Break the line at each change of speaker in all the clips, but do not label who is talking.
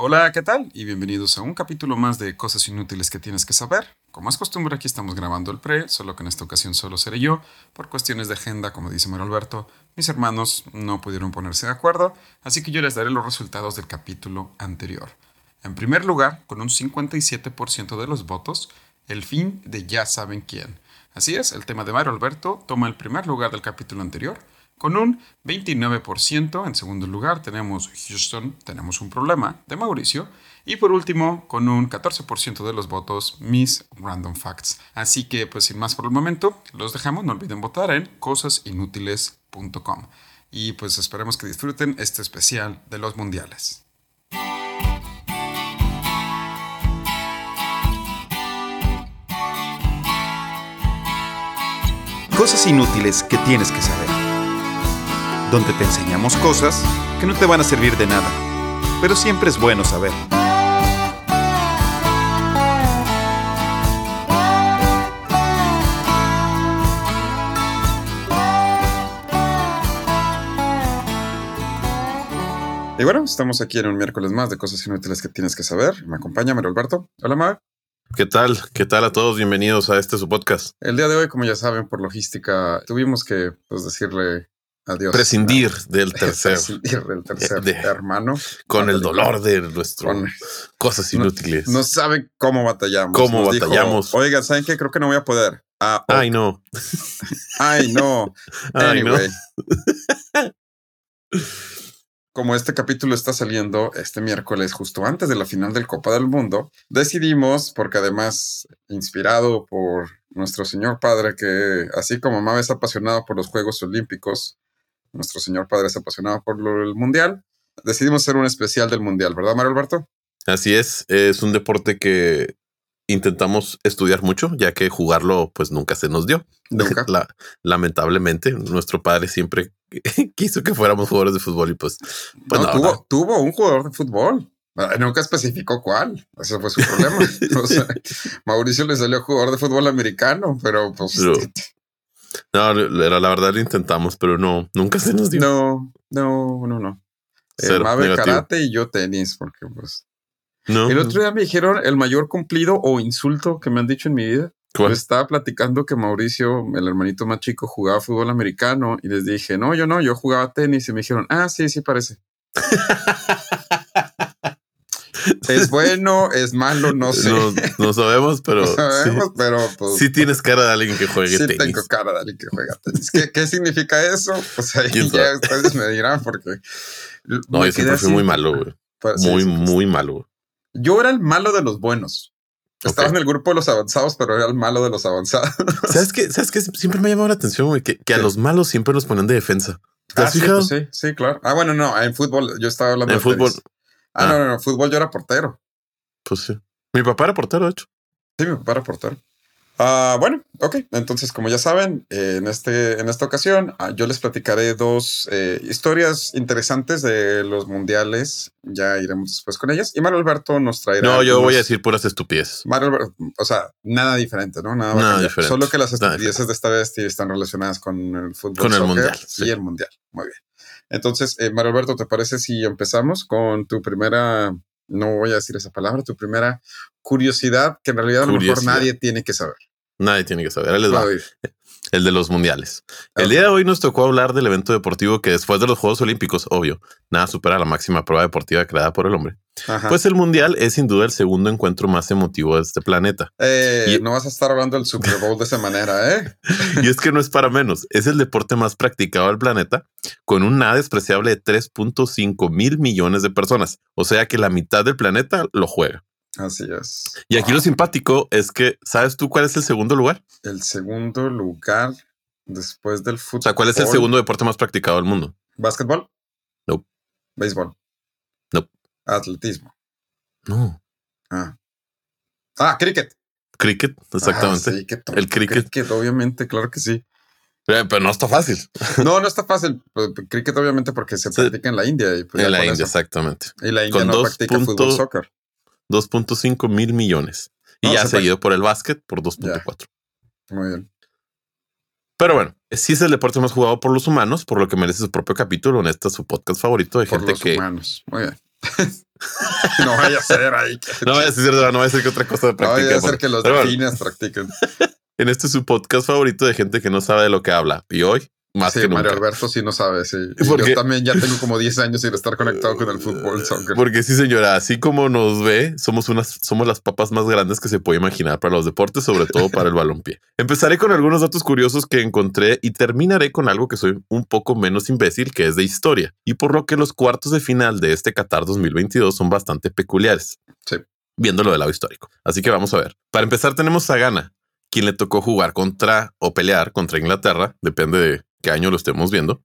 Hola, ¿qué tal? Y bienvenidos a un capítulo más de Cosas Inútiles que tienes que saber. Como es costumbre, aquí estamos grabando el pre, solo que en esta ocasión solo seré yo. Por cuestiones de agenda, como dice Mario Alberto, mis hermanos no pudieron ponerse de acuerdo, así que yo les daré los resultados del capítulo anterior. En primer lugar, con un 57% de los votos, el fin de Ya saben quién. Así es, el tema de Mario Alberto toma el primer lugar del capítulo anterior con un 29%. En segundo lugar tenemos Houston, tenemos un problema de Mauricio. Y por último, con un 14% de los votos, Miss Random Facts. Así que, pues sin más por el momento, los dejamos. No olviden votar en cosasinútiles.com. Y pues esperemos que disfruten este especial de los mundiales.
Cosas inútiles que tienes que saber donde te enseñamos cosas que no te van a servir de nada, pero siempre es bueno saber.
Y bueno, estamos aquí en un miércoles más de cosas inútiles que tienes que saber. Me acompaña Mario Alberto. Hola, Mar.
¿Qué tal? ¿Qué tal a todos? Bienvenidos a este su podcast.
El día de hoy, como ya saben, por logística, tuvimos que pues, decirle Adiós.
Prescindir del tercer.
Prescindir del tercer hermano.
Con el dolor de nuestro cosas inútiles.
No, saben cómo batallamos.
Cómo batallamos.
Oiga, ¿saben qué? Creo que no voy a poder.
Ah, Ay, no.
Ay, no. Anyway. Como este capítulo está saliendo este miércoles, justo antes de la final del Copa del Mundo, decidimos, porque además, inspirado por nuestro Señor Padre, que así como Mave es apasionado por los Juegos Olímpicos, nuestro señor padre es apasionado por el mundial. Decidimos hacer un especial del mundial, ¿verdad, Mario Alberto?
Así es, es un deporte que intentamos estudiar mucho, ya que jugarlo pues nunca se nos dio.
Nunca.
lamentablemente, nuestro padre siempre quiso que fuéramos jugadores de fútbol y pues... pues
no, tuvo, tuvo un jugador de fútbol. Ah, nunca especificó cuál. Ese fue su problema. Mauricio le salió jugador de fútbol americano, pero pues...
No, la verdad lo intentamos, pero no, nunca se nos dio.
No, no, no, no. Eh, karate y yo tenis, porque pues. No, el otro día me dijeron el mayor cumplido o insulto que me han dicho en mi vida. estaba platicando que Mauricio, el hermanito más chico, jugaba fútbol americano y les dije, no, yo no, yo jugaba tenis y me dijeron, ah, sí, sí parece. Es bueno, es malo, no sé.
No, sabemos, pero.
sabemos, sí. pero.
Pues, sí tienes cara de alguien que juegue
sí
tenis.
tengo cara de alguien que juega tenis. ¿Qué, ¿Qué, significa eso? Pues ahí ya ustedes me dirán, porque.
No, yo siempre fui muy malo, güey. Pues, muy, muy malo.
Yo era el malo de los buenos. Estaba en el grupo de los avanzados, pero era el malo de los avanzados.
¿Sabes qué? ¿Sabes qué? Siempre me ha llamado la atención, güey, que, que a los malos siempre los ponen de defensa.
¿Te ah, sí, pues sí, sí, claro. Ah, bueno, no, en fútbol, yo estaba hablando
en
de
fútbol.
Ah, no, no, no, fútbol yo era portero.
Pues sí. Mi papá era portero, de hecho.
Sí, mi papá era portero. Ah, bueno, ok. Entonces, como ya saben, en, este, en esta ocasión ah, yo les platicaré dos eh, historias interesantes de los mundiales. Ya iremos después con ellas. Y Mario Alberto nos traerá.
No, yo voy a decir puras estupideces.
Mario Alberto, o sea, nada diferente, ¿no? Nada, diferente. Solo que las estupideces de esta vez están relacionadas con el fútbol.
Con el mundial.
Y el mundial. Muy bien. Entonces, eh, Mario Alberto, ¿te parece si empezamos con tu primera, no voy a decir esa palabra, tu primera curiosidad que en realidad a lo mejor nadie tiene que saber?
Nadie tiene que saber. les va el de los mundiales. El día de hoy nos tocó hablar del evento deportivo que después de los Juegos Olímpicos, obvio, nada supera la máxima prueba deportiva creada por el hombre. Pues el mundial es sin duda el segundo encuentro más emotivo de este planeta.
Eh, y no vas a estar hablando del Super Bowl de esa manera, ¿eh?
y es que no es para menos. Es el deporte más practicado del planeta con un nada despreciable de 3.5 mil millones de personas. O sea que la mitad del planeta lo juega.
Así es.
Y aquí lo simpático es que, ¿sabes tú cuál es el segundo lugar?
El segundo lugar después del fútbol. O
sea, ¿cuál es el segundo deporte más practicado del mundo?
¿Básquetbol?
No.
¿Béisbol? ¿Atletismo?
No.
Ah. Ah, cricket.
Cricket, exactamente.
Ah, el cricket. obviamente, claro que sí.
Eh, pero no está fácil.
No, no está fácil. Cricket, obviamente, porque se practica en la India. Y
pues en la India, exactamente.
Y la India no practica fútbol soccer.
2.5 mil millones. Y ya seguido por el básquet por 2.4.
Muy bien.
Pero bueno, sí es el deporte más jugado por los humanos, por lo que merece su propio capítulo en este su podcast favorito de
por
gente
los
que.
Humanos. Muy bien. no vaya a ser ahí.
no vaya a ser, no vaya a ser que otra cosa.
No vaya a ser que los delfines practiquen.
En este es su podcast favorito de gente que no sabe de lo que habla. Y hoy más
sí,
que
Mario Alberto sí no sabe, sí. Porque, yo también ya tengo como 10 años sin estar conectado con el fútbol, soccer.
Porque sí, señora, así como nos ve, somos unas, somos las papas más grandes que se puede imaginar para los deportes, sobre todo para el balompié. Empezaré con algunos datos curiosos que encontré y terminaré con algo que soy un poco menos imbécil, que es de historia, y por lo que los cuartos de final de este Qatar 2022 son bastante peculiares.
Sí.
Viéndolo del lado histórico. Así que vamos a ver. Para empezar, tenemos a Ghana, quien le tocó jugar contra o pelear contra Inglaterra, depende de qué año lo estemos viendo,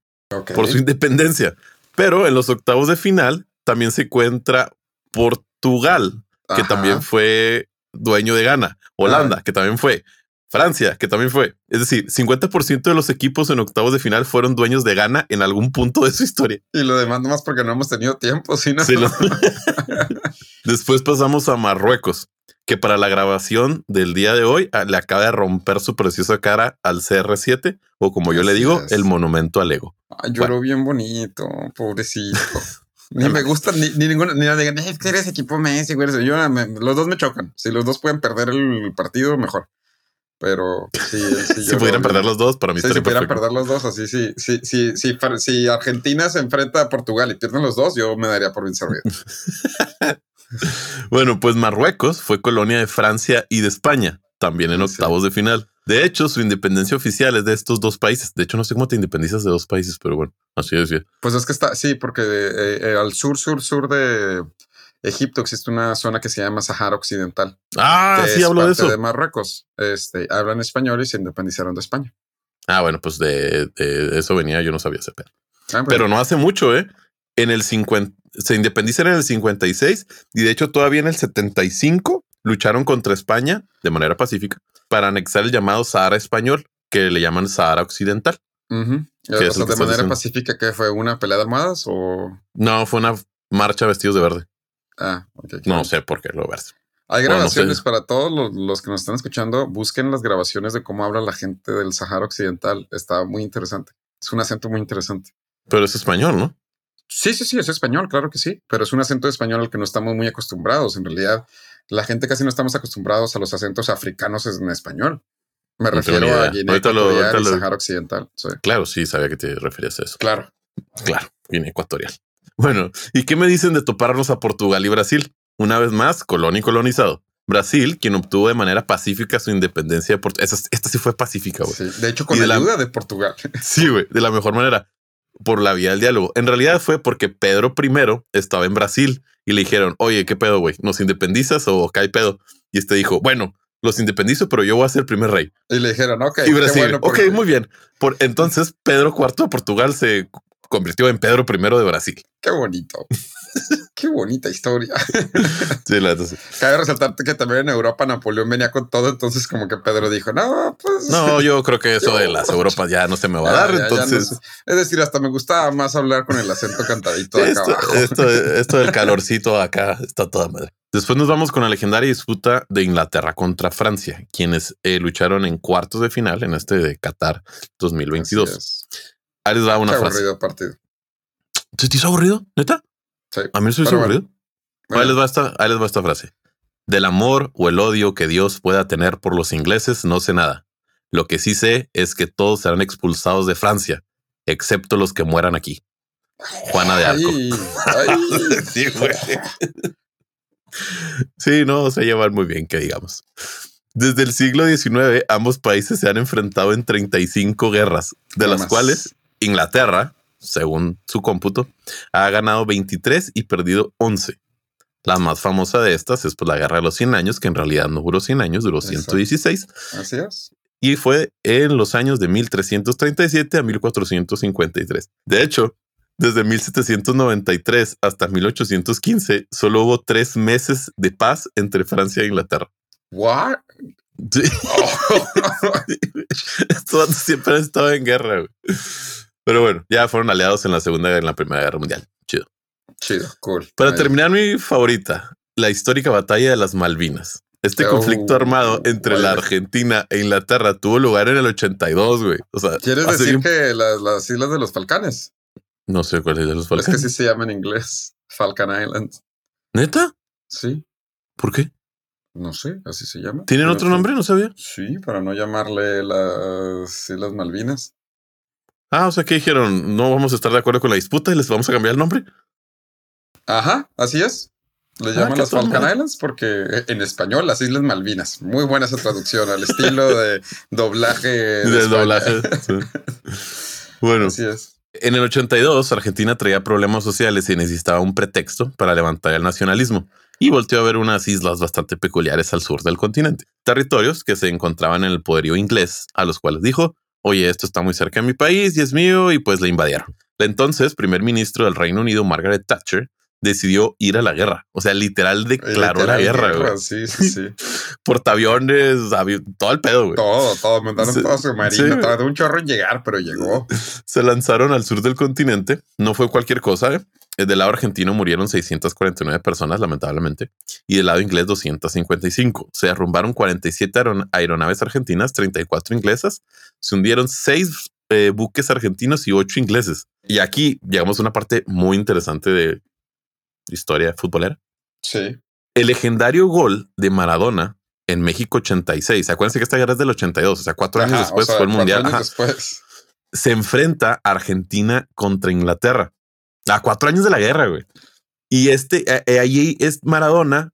por su independencia. Pero en los octavos de final también se encuentra Portugal, que también fue dueño de Ghana, Holanda, que también fue, Francia, que también fue. Es decir, 50% de los equipos en octavos de final fueron dueños de Ghana en algún punto de su historia.
Y lo demás nomás porque no hemos tenido tiempo, sino.
Después pasamos a Marruecos, que para la grabación del día de hoy ah, le acaba de romper su preciosa cara al CR7, o como yo le digo, el monumento al ego.
lloró bien bonito, pobrecito. ni me gusta, ni, ni ninguno, ni digan, eres equipo Messi, güey. Yo, los dos me chocan. Si los dos pueden perder el partido, mejor. Pero sí,
si pudieran perder los dos, para mí
sí, Si pudieran perder los dos, así sí. Si, sí, sí, si Argentina se enfrenta a Portugal y pierden los dos, yo me daría por bien servido.
bueno, pues Marruecos fue colonia de Francia y de España, también en octavos de final. De hecho, su independencia oficial es de estos dos países. De hecho, no sé cómo te independizas de dos países, pero bueno, así decía.
Pues es que está, sí, porque eh, eh, al sur, sur, sur de Egipto existe una zona que se llama Sahara Occidental.
Ah, sí, hablo de eso.
De Marruecos. Este, hablan español y se independizaron de España.
Ah, bueno, pues de, eso venía, yo no sabía ese ah, pero no hace mucho, ¿eh? En el 50, se independizan en el 56 y de hecho todavía en el 75 lucharon contra España de manera pacífica para anexar el llamado Sahara español, que le llaman Sahara Occidental.
de manera pacífica, que fue una pelea de armadas o...?
No, fue una marcha vestidos de verde.
Ah, ok.
No sé por qué lo ves.
Hay grabaciones para todos los, que nos están escuchando. Busquen las grabaciones de cómo habla la gente del Sahara Occidental. Está muy interesante. Es un acento muy interesante.
Pero es español, ¿no?
Sí, sí, sí, es español, claro que sí, pero es un acento español al que no estamos muy acostumbrados. En realidad, la gente casi no estamos acostumbrados a los acentos africanos en español. Me refiero a Guinea Ecuatorial y Sahara Occidental.
Claro, sí, sabía que te referías a eso.
Claro.
Claro, Guinea Ecuatorial. Bueno, ¿y qué me dicen de toparnos a Portugal y Brasil? Una vez más, colón y colonizado. Brasil, quien obtuvo de manera pacífica su independencia de Portugal. Esta, sí fue pacífica, güey.
de hecho, con la ayuda de Portugal.
Sí, güey, de la mejor manera por la vía del diálogo. En realidad fue porque Pedro I estaba en Brasil y le dijeron, oye, ¿qué pedo, güey? ¿Nos independizas o cae pedo? Y este dijo, bueno, los independizo, pero yo voy a ser primer rey.
Y le dijeron, ok.
Y Brasil, ok, muy bien. Por, entonces Pedro IV de Portugal se convirtió en Pedro I de Brasil.
Qué bonito. Qué bonita historia.
sí, la
Cabe resaltarte que también en Europa Napoleón venía con todo, entonces como que Pedro dijo, no, pues...
No, yo creo que eso de las Europas ya no se me va a dar, entonces...
Es decir, hasta me gustaba más hablar con el acento cantadito de
esto,
acá
Esto, esto del calorcito acá está toda madre. Después nos vamos con la legendaria disputa de Inglaterra contra Francia, quienes eh, lucharon en cuartos de final en este de Qatar 2022. Ahí les va una frase.
aburrido partido.
¿Se te hizo aburrido? ¿Neta? A mí me hizo aburrido. Ahí, les va esta, ahí les va esta frase. Del amor o el odio que Dios pueda tener por los ingleses no sé nada. Lo que sí sé es que todos serán expulsados de Francia, excepto los que mueran aquí. Juana de Arco. sí, sí, no, se llevan muy bien, que digamos. Desde el siglo XIX, ambos países se han enfrentado en 35 guerras, de las cuales Inglaterra, según su cómputo, ha ganado 23 y perdido 11. La más famosa de estas es pues, la Guerra de los 100 años, que en realidad no duró 100 años, duró 116.
Así es.
Y fue en los años de 1337 a 1453. De hecho, desde 1793 hasta 1815, solo hubo tres meses de paz entre Francia e Inglaterra.
¿What?
Sí. Estos siempre han estado en guerra. Güey. Pero bueno, ya fueron aliados en la Segunda y en la Primera Guerra Mundial. Chido.
Chido, cool.
Para terminar, mi favorita, la histórica batalla de las Malvinas. Este conflicto oh, armado entre la Argentina e Inglaterra tuvo lugar en el 82, güey. O sea,
¿quieres decir que las, islas de los Falcanes?
No sé cuáles de los Falcanes.
Es que sí se llama en inglés. Falcon Islands.
¿Neta?
Sí.
¿Por qué?
No sé, así se llama.
¿Tienen otro nombre? No sabía.
Sí, para no llamarle las Islas Malvinas.
Ah, o sea que dijeron, no vamos a estar de acuerdo con la disputa y les vamos a cambiar el nombre.
Ajá, así es. Le ah, llaman las Falcon Islands porque eh, en español las Islas Malvinas. Muy buena esa traducción al estilo de doblaje. De, doblaje.
Bueno, así es. En el 82, Argentina traía problemas sociales y necesitaba un pretexto para levantar el nacionalismo y volteó a ver unas islas bastante peculiares al sur del continente, territorios que se encontraban en el poderío inglés, a los cuales dijo, oye, esto está muy cerca de mi país y es mío, y pues le invadieron. La entonces primer ministro del Reino Unido, Margaret Thatcher, decidió ir a la guerra. O sea, literal declaró la guerra.
Sí, sí, sí.
Portaaviones, todo el pedo, güey.
Todo, todo. Mandaron todo su marino. Tardó un chorro en llegar, pero llegó.
Se lanzaron al sur del continente. No fue cualquier cosa. ¿eh? Del lado argentino murieron 649 personas, lamentablemente, y del lado inglés 255. Se derrumbaron 47 aeronaves argentinas, 34 inglesas. Se hundieron 6 eh, buques argentinos y 8 ingleses. Y aquí llegamos a una parte muy interesante de historia futbolera.
Sí.
El legendario gol de Maradona en México 86. Acuérdense que esta guerra es del 82, o sea, cuatro años después fue el mundial.
Después.
Se enfrenta Argentina contra Inglaterra. A cuatro años de la guerra, güey. Y este, eh, eh, allí es Maradona,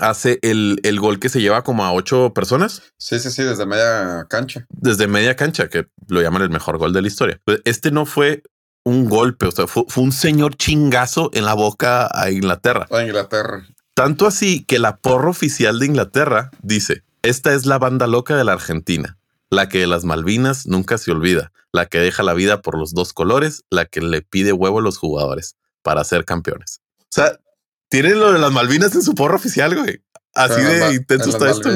hace el, el, gol que se lleva como a ocho personas.
Sí, sí, sí, desde media cancha.
Desde media cancha, que lo llaman el mejor gol de la historia. Pues, este no fue un golpe, o sea, fue, un señor chingazo en la boca a Inglaterra.
A Inglaterra.
Tanto así que la porra oficial de Inglaterra dice, esta es la banda loca de la Argentina, la que de las Malvinas nunca se olvida, la que deja la vida por los dos colores, la que le pide huevo a los jugadores para ser campeones. O sea, tienen lo de las Malvinas en su porra oficial, güey. Así de intenso está esto.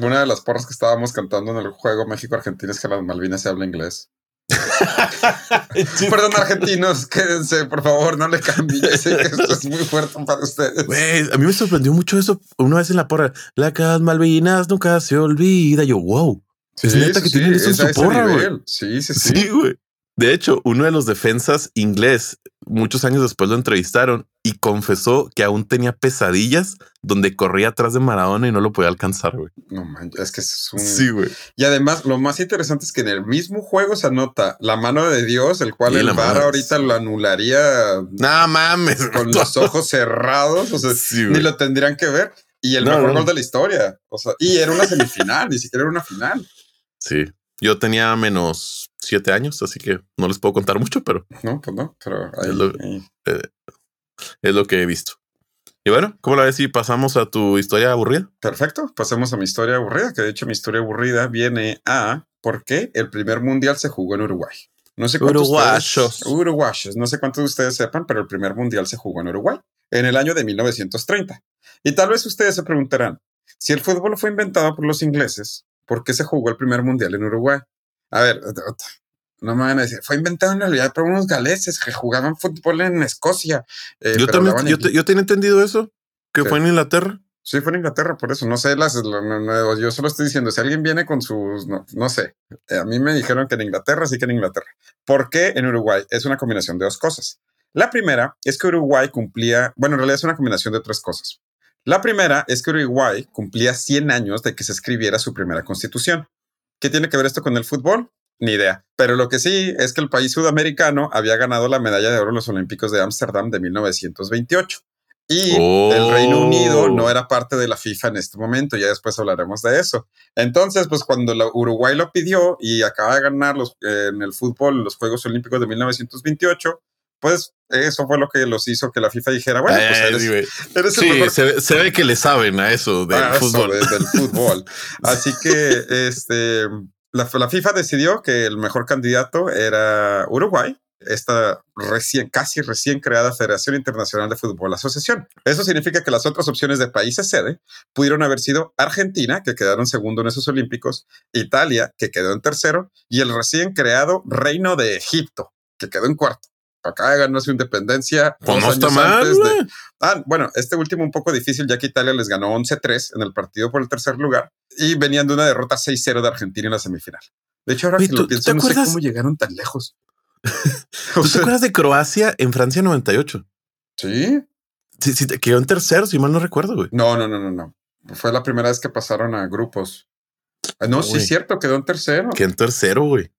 Una de las porras que estábamos cantando en el juego México-Argentina es que las Malvinas se habla inglés. Perdón, argentinos, quédense, por favor, no le cambien. sé que esto es muy fuerte para ustedes.
a mí me sorprendió mucho eso una vez en la porra. La Cas Malvinas nunca se olvida. Yo, wow. Es neta que tienen eso en su porra, güey.
Sí, sí, sí. Sí,
güey. De hecho, uno de los defensas inglés, muchos años después lo entrevistaron y confesó que aún tenía pesadillas donde corría atrás de Maradona y no lo podía alcanzar, güey.
No manches, es que es un...
Sí, güey.
Y además, lo más interesante es que en el mismo juego se anota la mano de Dios, el cual el VAR ahorita lo anularía...
No mames.
Con los ojos cerrados, o sea, ni lo tendrían que ver. Y el mejor gol de la historia. O sea, y era una semifinal, ni siquiera era una final.
Sí. Yo tenía menos siete años, así que no les puedo contar mucho, pero.
No, pues no, pero
eh, es, lo, que he visto. Y bueno, ¿cómo la ves si pasamos a tu historia aburrida?
Perfecto, pasemos a mi historia aburrida, que de hecho mi historia aburrida viene a por qué el primer mundial se jugó en Uruguay. No sé cuántos
uruguayos.
uruguayos. No sé cuántos de ustedes sepan, pero el primer mundial se jugó en Uruguay en el año de 1930. Y tal vez ustedes se preguntarán, si el fútbol fue inventado por los ingleses, ¿por qué se jugó el primer mundial en Uruguay? A ver, no me van a decir, fue inventado en realidad por unos galeses que jugaban fútbol en Escocia.
Eh, yo también, yo, tenía entendido eso, que fue en Inglaterra.
Sí, fue en Inglaterra, por eso. No sé, las, yo solo estoy diciendo, si alguien viene con sus, no, no sé, eh, a mí me dijeron que en Inglaterra, sí que en Inglaterra. ¿Por qué en Uruguay? Es una combinación de dos cosas. La primera es que Uruguay cumplía, bueno, en realidad es una combinación de tres cosas. La primera es que Uruguay cumplía 100 años de que se escribiera su primera constitución. ¿Qué tiene que ver esto con el fútbol? Ni idea. Pero lo que sí es que el país sudamericano había ganado la medalla de oro en los Olímpicos de Ámsterdam de 1928. Y el Reino Unido no era parte de la FIFA en este momento, ya después hablaremos de eso. Entonces, pues cuando Uruguay lo pidió y acaba de ganar los, en el fútbol los Juegos Olímpicos de 1928, pues eso fue lo que los hizo que la FIFA dijera, bueno, pues
eres, sí, se, ve que le saben a eso del fútbol.
del fútbol. Así que este, la, la, FIFA decidió que el mejor candidato era Uruguay, esta recién, casi recién creada Federación Internacional de Fútbol Asociación. Eso significa que las otras opciones de países sede pudieron haber sido Argentina, que quedaron segundo en esos Olímpicos, Italia, que quedó en tercero, y el recién creado Reino de Egipto, que quedó en cuarto acá ganó su independencia.
Pues no está mal.
Ah, bueno, este último un poco difícil, ya que Italia les ganó 11-3 en el partido por el tercer lugar y venían de una derrota 6-0 de Argentina en la semifinal. De hecho, ahora que lo pienso, no sé cómo llegaron tan lejos.
¿Tú te acuerdas de Croacia en Francia 98?
Sí.
Sí, sí, quedó en tercero, si mal no recuerdo, güey.
No, no, no, no, no. Fue la primera vez que pasaron a grupos. Ah, no, sí es cierto, quedó en tercero.
Quedó en tercero, güey.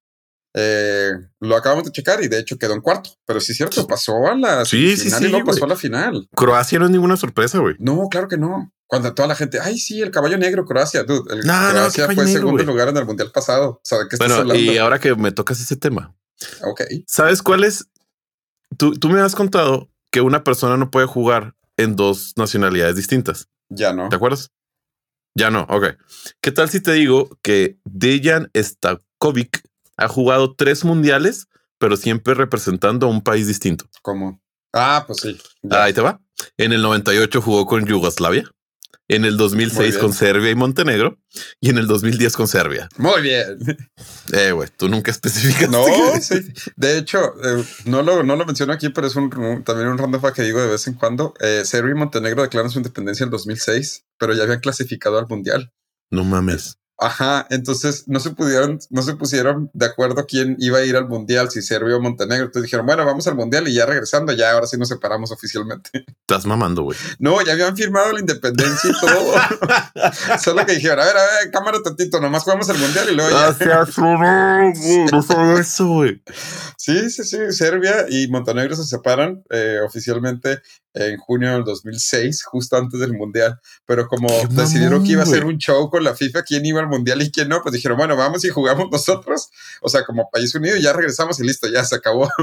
Eh, lo acabamos de checar y de hecho quedó en cuarto, pero sí es cierto, pasó a la
sí, final sí,
y no pasó a la final.
Croacia no es ninguna sorpresa, güey.
No, claro que no. Cuando toda la gente, ay, sí, el caballo negro, Croacia, dude. El Croacia fue segundo lugar en el mundial pasado. O sea, ¿de qué
bueno, hablando? y ahora que me tocas ese tema,
ok.
¿Sabes cuál es? Tú, tú me has contado que una persona no puede jugar en dos nacionalidades distintas.
Ya no.
¿Te acuerdas? Ya no, ok. ¿Qué tal si te digo que Dejan Stakovic ha jugado tres mundiales, pero siempre representando a un país distinto?
¿Cómo? Ah, pues sí.
Ahí te va. En el 98 jugó con Yugoslavia en el 2006 con Serbia y Montenegro y en el 2010 con Serbia.
Muy bien.
Eh, güey, tú nunca especificas.
No, sí. De hecho, eh, no, lo, no lo menciono aquí, pero es un, también un random que digo de vez en cuando. Eh, Serbia y Montenegro declaran su independencia en el 2006, pero ya habían clasificado al mundial.
No mames.
Ajá, entonces no se pudieron, no se pusieron de acuerdo quién iba a ir al mundial, si Serbia o Montenegro. Entonces dijeron, bueno, vamos al mundial y ya regresando, ya ahora sí nos separamos oficialmente.
Estás mamando, güey.
No, ya habían firmado la independencia y todo. Solo que dijeron, a ver, a ver, cámara tantito, nomás jugamos el mundial y luego
ya. no eso, güey.
Sí, sí, sí. Serbia y Montenegro se separan eh, oficialmente en junio del 2006, justo antes del Mundial. Pero como decidieron que iba a ser un show con la FIFA, quién iba al Mundial y quién no, pues dijeron, bueno, vamos y jugamos nosotros. O sea, como país unido, ya regresamos y listo, ya se acabó.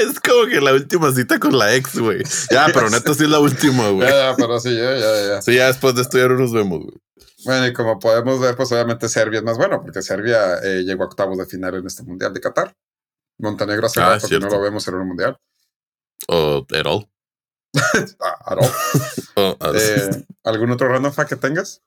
es como que la última cita con la ex, güey. Ya, pero neta sí es la última, güey.
Ya, pero sí, ya, ya, ya.
Sí, ya después de estudiar nos vemos, güey.
Bueno, y como podemos ver, pues obviamente Serbia es más bueno, porque Serbia eh, llegó a octavos de final en este Mundial de Qatar. Montenegro hace ah, rato que no lo vemos en un Mundial.
O at all.
Eh, ¿Algún otro random fact que tengas?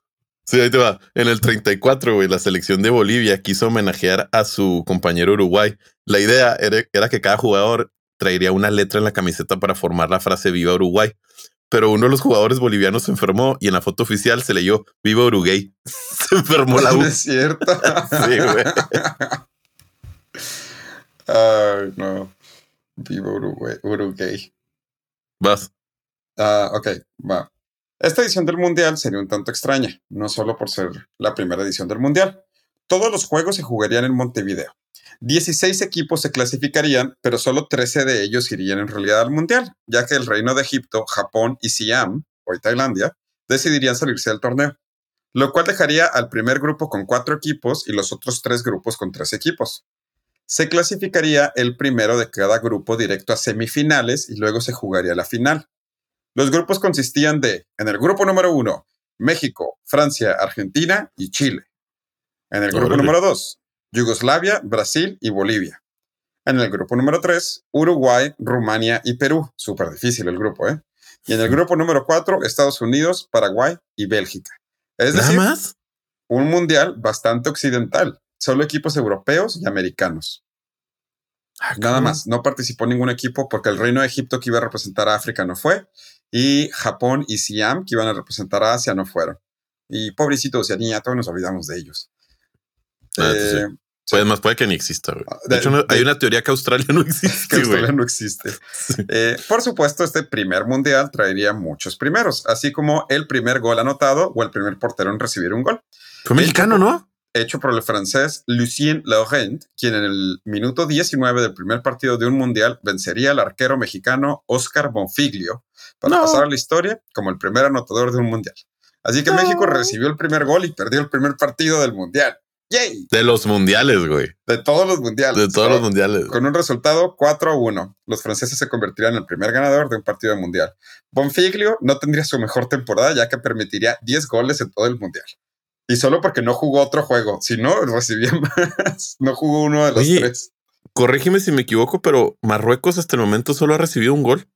Sí, ahí te va. En el 34, güey, la selección de Bolivia quiso homenajear a su compañero Uruguay. La idea era, que cada jugador traería una letra en la camiseta para formar la frase Viva Uruguay. Pero uno de los jugadores bolivianos se enfermó y en la foto oficial se leyó Viva Uruguay. se enfermó la U.
Es cierto.
sí, güey.
Ay, no. Viva Uruguay. Uruguay.
Vas.
Ah, ok, va. Esta edición del Mundial sería un tanto extraña, no solo por ser la primera edición del Mundial. Todos los juegos se jugarían en Montevideo. 16 equipos se clasificarían, pero solo 13 de ellos irían en realidad al Mundial, ya que el Reino de Egipto, Japón y Siam, hoy Tailandia, decidirían salirse del torneo, lo cual dejaría al primer grupo con cuatro equipos y los otros tres grupos con tres equipos se clasificaría el primero de cada grupo directo a semifinales y luego se jugaría la final. Los grupos consistían de, en el grupo número uno, México, Francia, Argentina y Chile. En el grupo número dos, Yugoslavia, Brasil y Bolivia. En el grupo número tres, Uruguay, Rumania y Perú. Súper difícil el grupo, ¿eh? Y en el grupo número cuatro, Estados Unidos, Paraguay y Bélgica. Es decir, más? un mundial bastante occidental solo equipos europeos y americanos. Ah, Nada más, no participó ningún equipo porque el Reino de Egipto que iba a representar a África no fue y Japón y Siam que iban a representar a Asia no fueron. Y pobrecito Oceanía, todos nos olvidamos de ellos.
Ah, eh, Puede, más puede que ni exista. Ah, de, hecho, hay una teoría que Australia no existe.
Que Australia no existe. Eh, por supuesto, este primer mundial traería muchos primeros, así como el primer gol anotado o el primer portero en recibir un gol.
Fue mexicano, ¿no?
Hecho por el francés Lucien Laurent, quien en el minuto 19 del primer partido de un mundial vencería al arquero mexicano Oscar Bonfiglio para pasar a la historia como el primer anotador de un mundial. Así que México recibió el primer gol y perdió el primer partido del mundial. ¡Yay!
De los mundiales, güey.
De todos los mundiales.
De todos los mundiales.
Con un resultado 4 a 1. Los franceses se convertirían en el primer ganador de un partido mundial. Bonfiglio no tendría su mejor temporada ya que permitiría 10 goles en todo el mundial. Y solo porque no jugó otro juego. Si no, recibía más. No jugó uno de los tres.
Corrígeme si me equivoco, pero Marruecos hasta el momento solo ha recibido un gol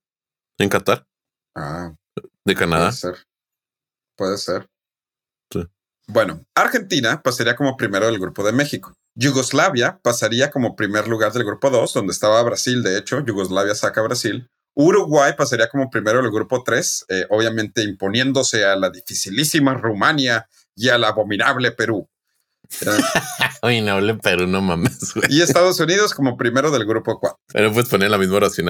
en Qatar.
Ah.
De Canadá.
Puede ser. Puede ser. Sí. Bueno, Argentina pasaría como primero del grupo de México. Yugoslavia pasaría como primer lugar del grupo 2, donde estaba Brasil, de hecho. Yugoslavia saca a Brasil. Uruguay pasaría como primero del grupo 3, eh, obviamente imponiéndose a la dificilísima Rumania y al abominable Perú.
Abominable Perú, no mames.
Y Estados Unidos como primero del grupo 4.
Pero puedes poner la misma oración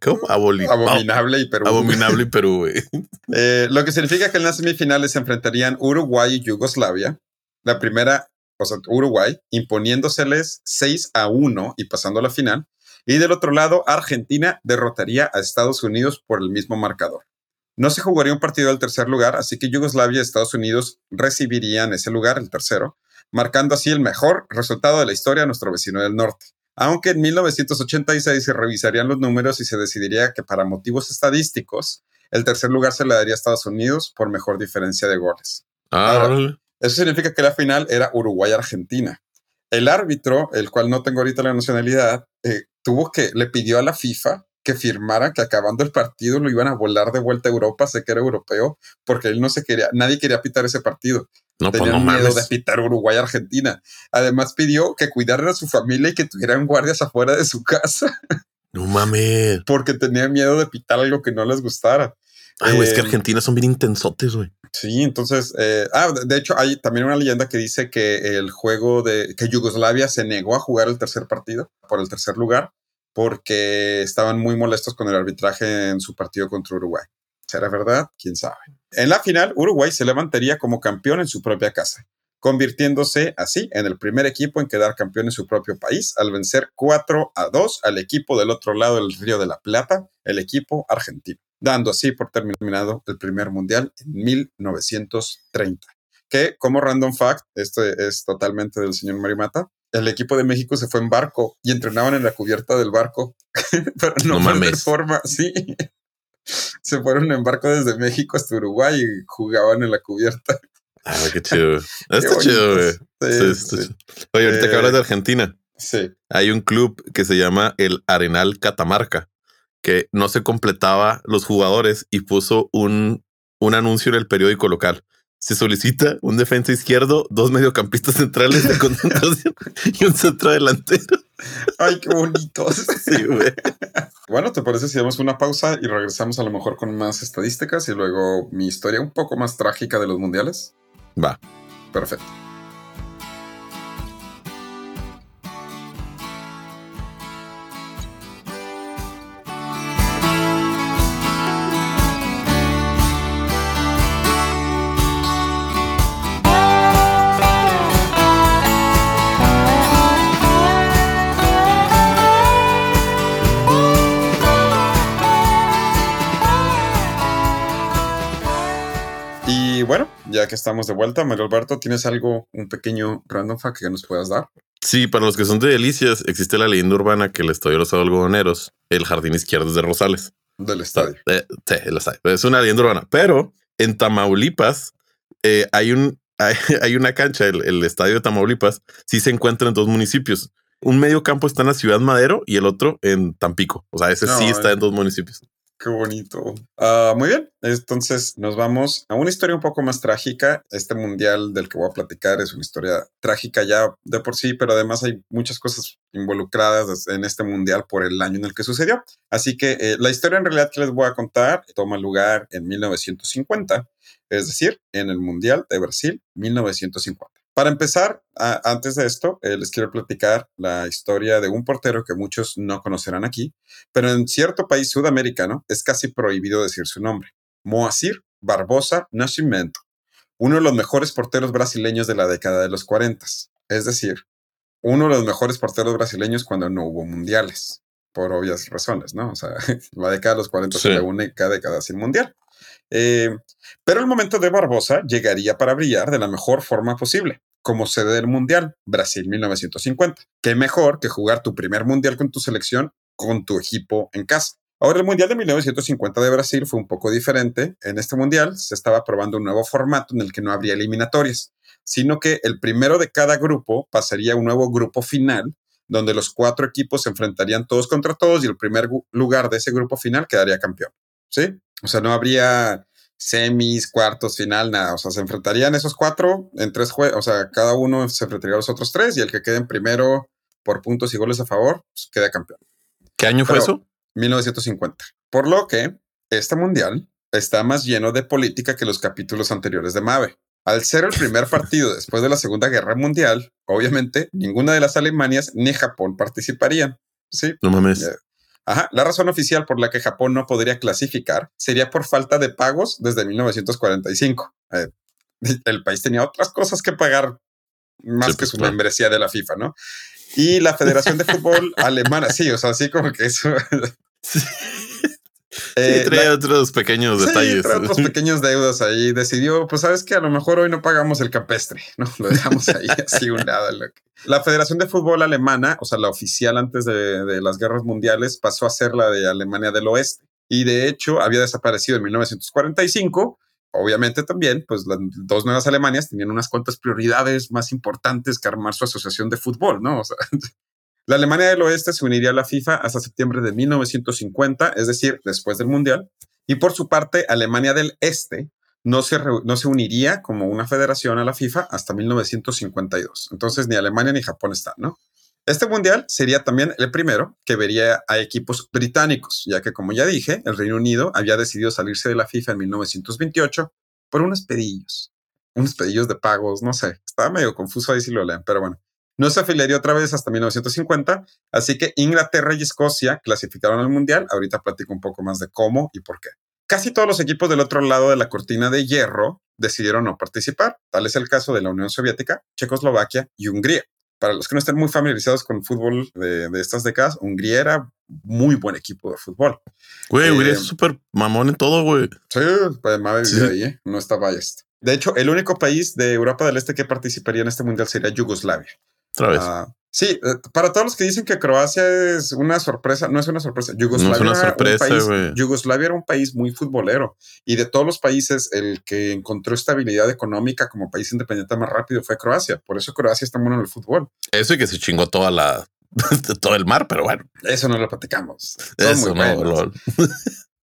¿Cómo?
Abominable y Perú.
Abominable y Perú, güey.
Eh, lo que significa que en las semifinales se enfrentarían Uruguay y Yugoslavia. La primera, o sea, Uruguay, imponiéndoseles 6 a 1 y pasando a la final. Y del otro lado, Argentina derrotaría a Estados Unidos por el mismo marcador. No se jugaría un partido del tercer lugar, así que Yugoslavia y Estados Unidos recibirían ese lugar, el tercero, marcando así el mejor resultado de la historia a nuestro vecino del norte. Aunque en 1986 se revisarían los números y se decidiría que para motivos estadísticos, el tercer lugar se le daría a Estados Unidos por mejor diferencia de goles.
Ah,
eso significa que la final era Uruguay-Argentina. El árbitro, el cual no tengo ahorita la nacionalidad, eh, tuvo que, le pidió a la FIFA que firmara que acabando el partido lo iban a volar de vuelta a Europa, sé que era europeo, porque él no se quería, nadie quería pitar ese partido.
No,
pues
Tenían
miedo de pitar Uruguay-Argentina. Además pidió que cuidaran a su familia y que tuvieran guardias afuera de su casa.
No mames.
Porque tenían miedo de pitar algo que no les gustara.
Ay, güey, es que em, Argentina son bien intensotes, güey.
Sí, entonces, eh, ah, de hecho, hay también una leyenda que dice que el juego de que Yugoslavia se negó a jugar el tercer partido por el tercer lugar porque estaban muy molestos con el arbitraje en su partido contra Uruguay. ¿Será verdad? ¿Quién sabe? En la final, Uruguay se levantaría como campeón en su propia casa, convirtiéndose así en el primer equipo en quedar campeón en su propio país al vencer 4 a 2 al equipo del otro lado del Río de la Plata, el equipo argentino, dando así por terminado el primer mundial en 1930. Que como random fact, este es totalmente del señor Marimata, el equipo de México se fue en barco y entrenaban en la cubierta del barco. Pero no, no forma, sí. Se fueron en barco desde México hasta Uruguay y jugaban en la cubierta.
Ah, qué chido. Está chido, güey. Oye, ahorita que hablas de eh, Argentina.
Sí.
Hay un club que se llama el Arenal Catamarca, que no se completaba los jugadores y puso un, un anuncio en el periódico local se solicita un defensa izquierdo, dos mediocampistas centrales de concentración y un centro delantero.
Ay, qué bonito. Sí, güey. Bueno, ¿te parece si damos una pausa y regresamos a lo mejor con más estadísticas y luego mi historia un poco más trágica de los mundiales?
Va.
Perfecto. Ya que estamos de vuelta, Mario Alberto, ¿tienes algo, un pequeño random fact que nos puedas dar?
Sí, para los que son de Delicias, existe la leyenda urbana que el Estadio de los Algodoneros, el jardín izquierdo es de Rosales.
Del estadio.
Eh, sí, el estadio. Es una leyenda urbana. Pero en Tamaulipas eh, hay, un, hay, una cancha, el, estadio de Tamaulipas, sí se encuentra en dos municipios. Un medio campo está en la ciudad Madero y el otro en Tampico. O sea, ese sí está eh. en dos municipios.
Qué bonito. Ah, muy bien, entonces nos vamos a una historia un poco más trágica. Este mundial del que voy a platicar es una historia trágica ya de por sí, pero además hay muchas cosas involucradas en este mundial por el año en el que sucedió. Así que eh, la historia en realidad que les voy a contar toma lugar en 1950, es decir, en el Mundial de Brasil 1950. Para empezar, antes de esto, eh, les quiero platicar la historia de un portero que muchos no conocerán aquí, pero en cierto país sudamericano es casi prohibido decir su nombre. Moacir Barbosa Nascimento, uno de los mejores porteros brasileños de la década de los 40, es decir, uno de los mejores porteros brasileños cuando no hubo mundiales, por obvias razones, ¿no? O sea, la década de los 40 se la única década sin mundial. Eh, pero el momento de Barbosa llegaría para brillar de la mejor forma posible, como sede del Mundial, Brasil 1950. Qué mejor que jugar tu primer Mundial con tu selección con tu equipo en casa. Ahora, el Mundial de 1950 de Brasil fue un poco diferente. En este Mundial se estaba probando un nuevo formato en el que no habría eliminatorias, sino que el primero de cada grupo pasaría a un nuevo grupo final, donde los cuatro equipos se enfrentarían todos contra todos y el primer lugar de ese grupo final quedaría campeón. ¿Sí? O sea, no habría semis, cuartos, final, nada. O sea, se enfrentarían esos cuatro en tres juegos. O sea, cada uno se enfrentaría a los otros tres y el que quede en primero por puntos y goles a favor, pues queda campeón.
¿Qué año fue eso?
1950. Por lo que este mundial está más lleno de política que los capítulos anteriores de Mave. Al ser el primer partido después de la Segunda Guerra Mundial, obviamente ninguna de las Alemanias ni Japón participarían. Sí.
No mames.
Ajá. La razón oficial por la que Japón no podría clasificar sería por falta de pagos desde 1945. Eh, el país tenía otras cosas que pagar más que pues, su membresía de la FIFA, ¿no? Y la Federación de Fútbol Alemana, sí, o sea, así como que eso.
Eh, trae otros pequeños detalles.
Trae otros pequeños deudas ahí. Decidió, pues sabes que a lo mejor hoy no pagamos el campestre, ¿no? Lo dejamos ahí así un lado. La Federación de Fútbol Alemana, o sea, la oficial antes de, de las guerras mundiales, pasó a ser la de Alemania del Oeste. Y de hecho había desaparecido en 1945 obviamente también, pues las dos nuevas Alemanias tenían unas cuantas prioridades más importantes que armar su asociación de fútbol, ¿no? O sea, La Alemania del Oeste se uniría a la FIFA hasta septiembre de 1950, es decir, después del Mundial, y por su parte, Alemania del Este no se, no se uniría como una federación a la FIFA hasta 1952. Entonces, ni Alemania ni Japón están, ¿no? Este mundial sería también el primero que vería a equipos británicos, ya que, como ya dije, el Reino Unido había decidido salirse de la FIFA en 1928 por unos pedillos, unos pedillos de pagos, no sé, estaba medio confuso ahí si lo leen, pero bueno. No se afiliaría otra vez hasta 1950, así que Inglaterra y Escocia clasificaron al Mundial. Ahorita platico un poco más de cómo y por qué. Casi todos los equipos del otro lado de la cortina de hierro decidieron no participar. Tal es el caso de la Unión Soviética, Checoslovaquia y Hungría. Para los que no estén muy familiarizados con el fútbol de, estas décadas, Hungría era muy buen equipo de fútbol.
Güey, Hungría es eh, súper mamón en todo, güey.
Sí, pues Mabe sí. ahí, ¿eh? no estaba esto. De hecho, el único país de Europa del Este que participaría en este mundial sería Yugoslavia.
Otra vez. Ah,
sí, eh, para todos los que dicen que Croacia es una sorpresa, no es una sorpresa. Yugoslavia, no es una sorpresa, era un país, Yugoslavia era un país muy futbolero y de todos los países el que encontró estabilidad económica como país independiente más rápido fue Croacia. Por eso Croacia está bueno en el fútbol.
Eso y que se chingó toda la todo el mar, pero bueno.
Eso no lo platicamos. eso no,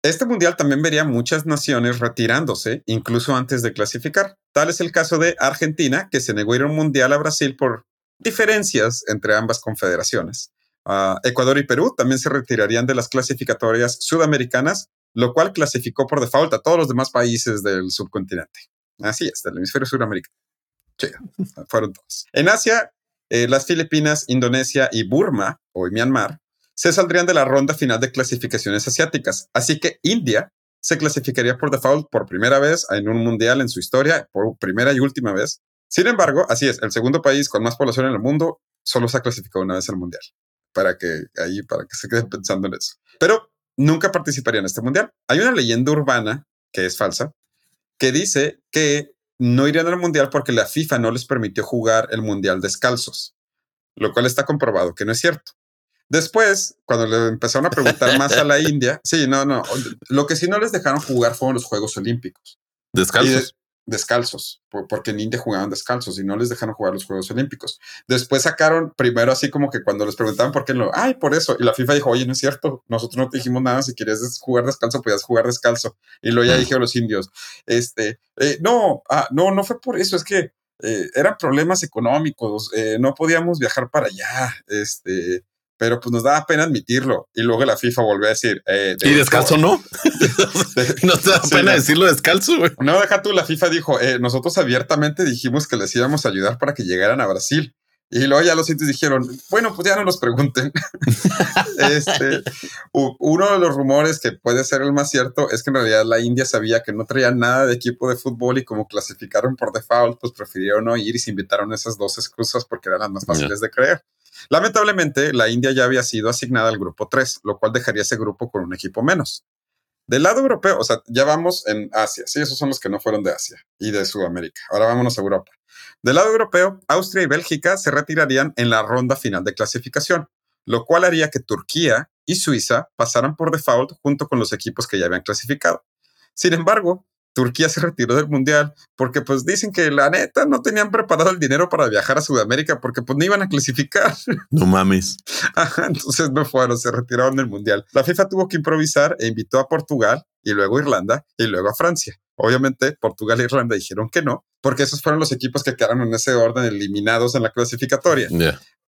Este mundial también vería muchas naciones retirándose, incluso antes de clasificar. Tal es el caso de Argentina, que se negó a ir a un mundial a Brasil por diferencias entre ambas confederaciones. Ah, Ecuador y Perú también se retirarían de las clasificatorias sudamericanas, lo cual clasificó por default a todos los demás países del subcontinente. Así es, del hemisferio sudamericano. Sí, fueron todos. En Asia, eh, las Filipinas, Indonesia y Burma, o Myanmar, se saldrían de la ronda final de clasificaciones asiáticas. Así que India se clasificaría por default por primera vez en un mundial en su historia, por primera y última vez, sin embargo, así es, el segundo país con más población en el mundo solo se ha clasificado una vez al mundial. Para que ahí, para que se queden pensando en eso. Pero nunca participaría en este mundial. Hay una leyenda urbana que es falsa, que dice que no irían al mundial porque la FIFA no les permitió jugar el mundial descalzos, lo cual está comprobado que no es cierto. Después, cuando le empezaron a preguntar más a la India, sí, no, no, lo que sí no les dejaron jugar fueron los Juegos Olímpicos.
Descalzos
descalzos, porque en India jugaban descalzos y no les dejaron jugar los Juegos Olímpicos. Después sacaron primero así como que cuando les preguntaban por qué lo, ay, por eso. Y la FIFA dijo, oye, no es cierto, nosotros no te dijimos nada, si querías jugar descalzo, podías jugar descalzo. Y luego ya dijeron los indios, este, eh, no, ah, no, no fue por eso, es que eh, eran problemas económicos, eh, no podíamos viajar para allá, este, pero pues nos da pena admitirlo. Y luego la FIFA volvió a decir.
Eh, y descalzo no. no te da pena decirlo descalzo, güey.
No, deja tú, la FIFA dijo, eh, nosotros abiertamente dijimos que les íbamos a ayudar para que llegaran a Brasil. Y luego ya los sitios dijeron, bueno, pues ya no nos pregunten. este, uno de los rumores que puede ser el más cierto es que en realidad la India sabía que no traía nada de equipo de fútbol y como clasificaron por default, pues prefirieron no ir y se invitaron esas dos excusas porque eran las más fáciles de creer. Lamentablemente, la India ya había sido asignada al grupo 3, lo cual dejaría ese grupo con un equipo menos. Del lado europeo, o sea, ya vamos en Asia, sí, esos son los que no fueron de Asia y de Sudamérica. Ahora vámonos a Europa. Del lado europeo, Austria y Bélgica se retirarían en la ronda final de clasificación, lo cual haría que Turquía y Suiza pasaran por default junto con los equipos que ya habían clasificado. Sin embargo, Turquía se retiró del mundial porque pues dicen que la neta no tenían preparado el dinero para viajar a Sudamérica porque pues no iban a clasificar.
No mames.
entonces no fueron, se retiraron del mundial. La FIFA tuvo que improvisar e invitó a Portugal y luego Irlanda y luego a Francia. Obviamente Portugal e Irlanda dijeron que no, porque esos fueron los equipos que quedaron en ese orden eliminados en la clasificatoria.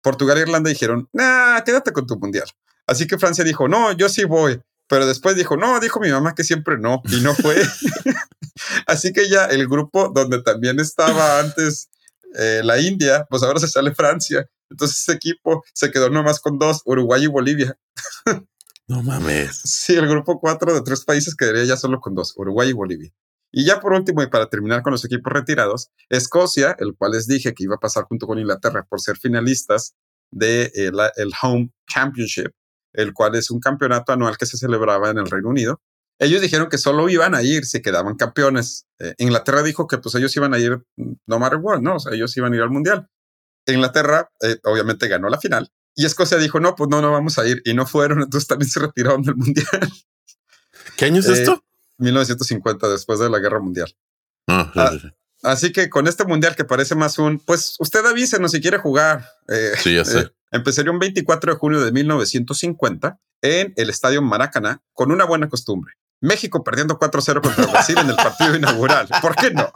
Portugal e Irlanda dijeron, nah, quédate con tu mundial. Así que Francia dijo, no, yo sí voy. Pero después dijo, no, dijo mi mamá que siempre no, y no fue. Así que ya el grupo donde también estaba antes eh, la India, pues ahora se sale Francia. Entonces ese equipo se quedó nomás con dos, Uruguay y Bolivia.
No mames.
Sí, el grupo cuatro de tres países quedaría ya solo con dos, Uruguay y Bolivia. Y ya por último, y para terminar con los equipos retirados, Escocia, el cual les dije que iba a pasar junto con Inglaterra por ser finalistas del de, eh, el Home Championship, el cual es un campeonato anual que se celebraba en el Reino Unido. Ellos dijeron que solo iban a ir si quedaban campeones. Eh, Inglaterra dijo que pues ellos iban a ir no matter what, ¿no? O sea, ellos iban a ir al Mundial. Inglaterra eh, obviamente ganó la final y Escocia dijo, no, pues no, no vamos a ir. Y no fueron, entonces también se retiraron del Mundial.
¿Qué año es esto?
1950, después de la Guerra Mundial. Ah, ah, así que con este Mundial que parece más un, pues usted avísenos si quiere jugar.
Eh, sí, ya sé.
empezaría un 24 de junio de 1950 en el Estadio Maracaná con una buena costumbre. México perdiendo 4-0 contra Brasil en el partido inaugural. ¿Por qué no?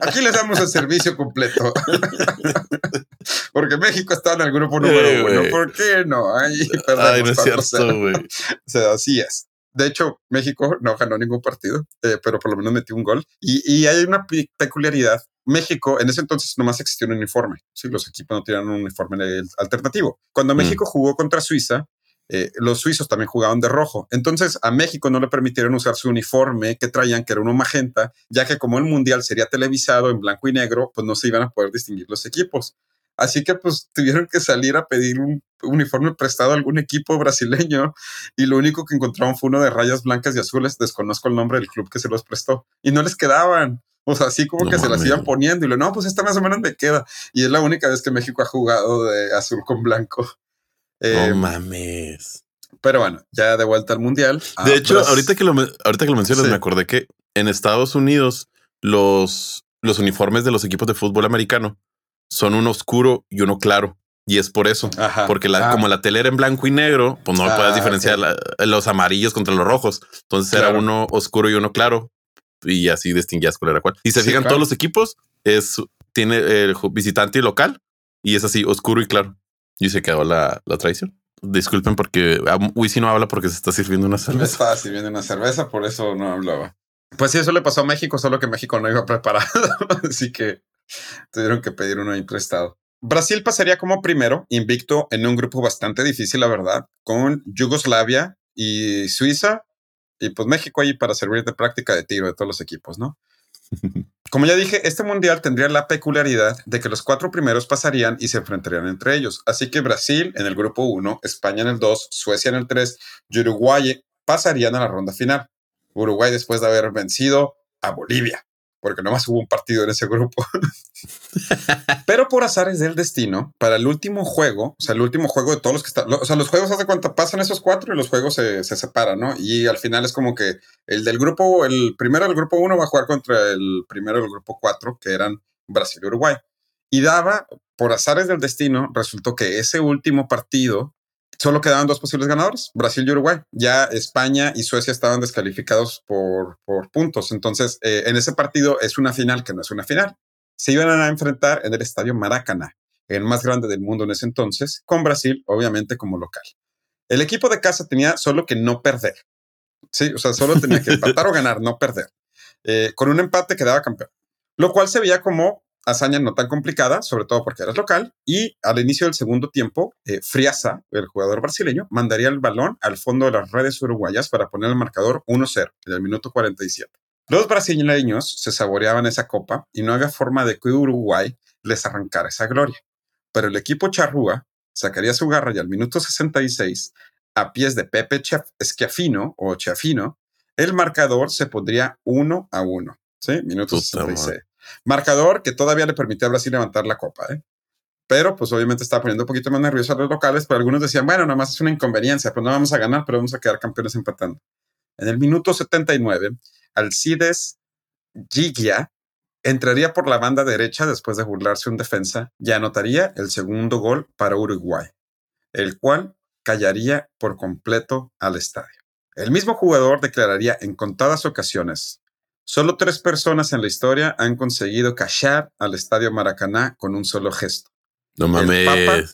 Aquí les damos el servicio completo. Porque México está en el grupo número uno. ¿Por qué no? Ay,
Ay no es cierto, güey. O
sea, así es. De hecho, México no ganó ningún partido, eh, pero por lo menos metió un gol. Y, y, hay una peculiaridad. México, en ese entonces nomás existía un uniforme. Sí, los equipos no tenían un uniforme alternativo. Cuando mm. México jugó contra Suiza, eh, los suizos también jugaban de rojo. Entonces a México no le permitieron usar su uniforme que traían, que era uno magenta, ya que como el mundial sería televisado en blanco y negro, pues no se iban a poder distinguir los equipos. Así que pues tuvieron que salir a pedir un uniforme prestado a algún equipo brasileño y lo único que encontraron fue uno de rayas blancas y azules, desconozco el nombre del club que se los prestó y no les quedaban. O sea, así como que se las iban poniendo y lo, no, pues esta más o menos me queda. Y es la única vez que México ha jugado de azul con blanco.
Eh, no mames.
Pero bueno, ya de vuelta al mundial.
De ah, hecho, ahorita que lo, ahorita que lo mencionas, me acordé que en Estados Unidos los, los uniformes de los equipos de fútbol americano son uno oscuro y uno claro. Y es por eso, porque la, ah. como la tele era en blanco y negro, pues no puedes ah, diferenciar los amarillos contra los rojos. Entonces era uno oscuro y uno claro, y así distinguías cuál era cuál. Y se fijan todos los equipos, es tiene el visitante y local, y es así oscuro y claro. Y se quedó la, la traición. Disculpen porque Wisi no habla porque se está sirviendo una cerveza.
estaba sirviendo una cerveza, por eso no hablaba. Pues sí, eso le pasó a México, solo que México no iba preparado. Así que tuvieron que pedir uno ahí prestado. Brasil pasaría como primero, invicto en un grupo bastante difícil, la verdad, con Yugoslavia y Suiza, y pues México ahí para servir de práctica de tiro de todos los equipos, ¿no? Como ya dije, este mundial tendría la peculiaridad de que los cuatro primeros pasarían y se enfrentarían entre ellos. Así que Brasil en el grupo 1, España en el 2, Suecia en el 3 y Uruguay pasarían a la ronda final. Uruguay después de haber vencido a Bolivia porque nomás hubo un partido en ese grupo. Pero por azares del destino, para el último juego, o sea, el último juego de todos los que están, o sea, los juegos hace cuenta pasan esos cuatro y los juegos se, se, separan, ¿no? Y al final es como que el del grupo, el primero del grupo uno va a jugar contra el primero del grupo cuatro, que eran Brasil y Uruguay. Y daba, por azares del destino, resultó que ese último partido solo quedaban dos posibles ganadores, Brasil y Uruguay. Ya España y Suecia estaban descalificados por, por puntos. Entonces, eh, en ese partido es una final que no es una final. Se iban a enfrentar en el estadio Maracaná, el más grande del mundo en ese entonces, con Brasil, obviamente, como local. El equipo de casa tenía solo que no perder. Sí, o sea, solo tenía que empatar o ganar, no perder. Eh, con un empate quedaba campeón. Lo cual se veía como hazaña no tan complicada, sobre todo porque eras local, y al inicio del segundo tiempo, eh, Friasa, el jugador brasileño, mandaría el balón al fondo de las redes uruguayas para poner el marcador 1-0 en el minuto 47. Los brasileños se saboreaban esa copa y no había forma de que Uruguay les arrancara esa gloria. Pero el equipo charrúa sacaría su garra y al minuto 66, a pies de Pepe Schiafino o Chiafino, el marcador se pondría 1 a 1. ¿Sí? Minuto 66. Marcador que todavía le permitía a Brasil levantar la copa, ¿eh? Pero pues obviamente estaba poniendo un poquito más nervioso a los locales, pero algunos decían, bueno, nada más es una inconveniencia, pues no vamos a ganar, pero vamos a quedar campeones empatando. En el minuto 79, Alcides Gigia entraría por la banda derecha después de burlarse un defensa y anotaría el segundo gol para Uruguay, el cual callaría por completo al estadio. El mismo jugador declararía en contadas ocasiones, Solo tres personas en la historia han conseguido callar al Estadio Maracaná con un solo gesto.
No mames.
El Papa,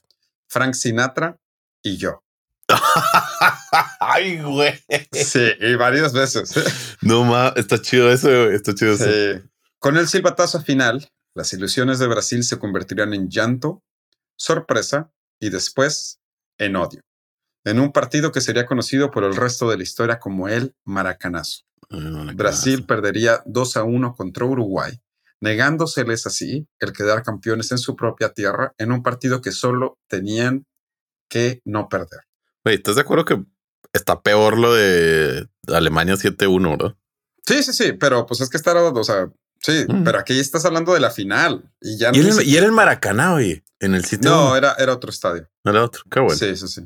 Frank Sinatra y yo.
Ay, güey.
Sí, y varias veces.
No más, está chido eso, está chido eso.
Con el silbatazo final, las ilusiones de Brasil se convertirán en llanto, sorpresa y después en odio. En un partido que sería conocido por el resto de la historia como el Maracanazo. Brasil perdería 2 a 1 contra Uruguay, negándoseles así el quedar campeones en su propia tierra en un partido que solo tenían que no perder.
¿estás de acuerdo que está peor lo de Alemania 7-1, verdad?
Sí, sí, sí, pero pues es que está, o sea, sí, mm. pero aquí estás hablando de la final y ya
no. Y, era, el Maracaná, oye, en el sitio.
No, era, era otro estadio.
Era otro, qué bueno.
Sí, sí, sí.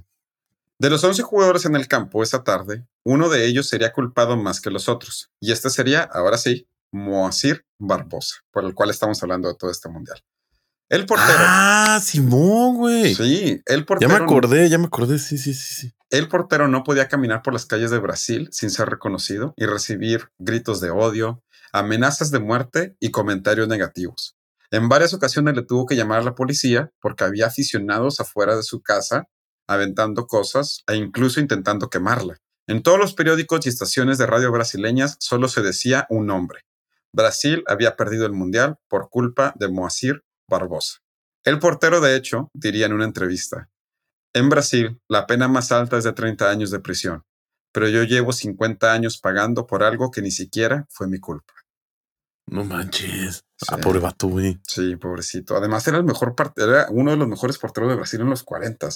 De los 11 jugadores en el campo esa tarde, uno de ellos sería culpado más que los otros, y este sería, ahora sí, Moacir Barbosa, por el cual estamos hablando de todo este mundial. El portero.
Ah, Simón, güey.
Sí, el portero.
Ya me acordé, ya me acordé, sí, sí, sí, sí.
El portero no podía caminar por las calles de Brasil sin ser reconocido y recibir gritos de odio, amenazas de muerte y comentarios negativos. En varias ocasiones le tuvo que llamar a la policía porque había aficionados afuera de su casa aventando cosas e incluso intentando quemarla. En todos los periódicos y estaciones de radio brasileñas solo se decía un nombre. Brasil había perdido el mundial por culpa de Moacir Barbosa. El portero, de hecho, diría en una entrevista, en Brasil la pena más alta es de 30 años de prisión, pero yo llevo 50 años pagando por algo que ni siquiera fue mi culpa.
No manches. Ah, pobre vato, güey.
Sí, pobrecito. Además, era el mejor era uno de los mejores porteros de Brasil en los 40.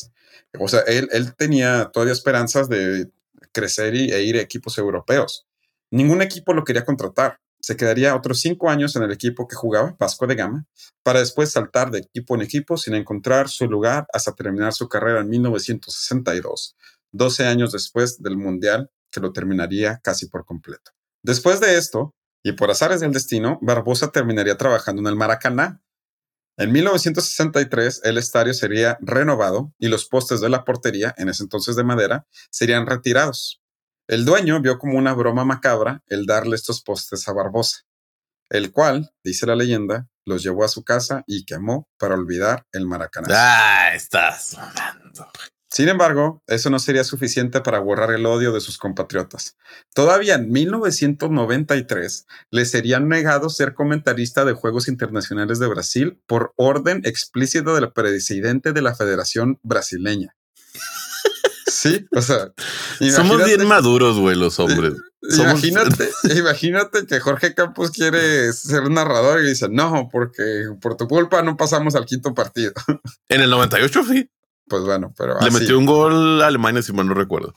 O sea, él, él tenía todavía esperanzas de crecer y, e ir a equipos europeos. Ningún equipo lo quería contratar se quedaría otros cinco años en el equipo que jugaba, Vasco de Gama, para después saltar de equipo en equipo sin encontrar su lugar hasta terminar su carrera en 1962, 12 años después del Mundial, que lo terminaría casi por completo. Después de esto, y por azares del destino, Barbosa terminaría trabajando en el Maracaná. En 1963, el estadio sería renovado y los postes de la portería, en ese entonces de madera, serían retirados. El dueño vio como una broma macabra el darle estos postes a Barbosa, el cual, dice la leyenda, los llevó a su casa y quemó para olvidar el Maracaná.
Ah, estás sonando.
Sin embargo, eso no sería suficiente para borrar el odio de sus compatriotas. Todavía en 1993 le serían negado ser comentarista de Juegos Internacionales de Brasil por orden explícita del presidente de la Federación Brasileña. Sí, o sea,
somos bien maduros, güey, los hombres.
Imagínate, imagínate que Jorge Campos quiere ser narrador y dice, no, porque por tu culpa no pasamos al quinto partido.
En el 98, sí.
Pues bueno, pero.
Le metió un gol a Alemania, si mal no recuerdo.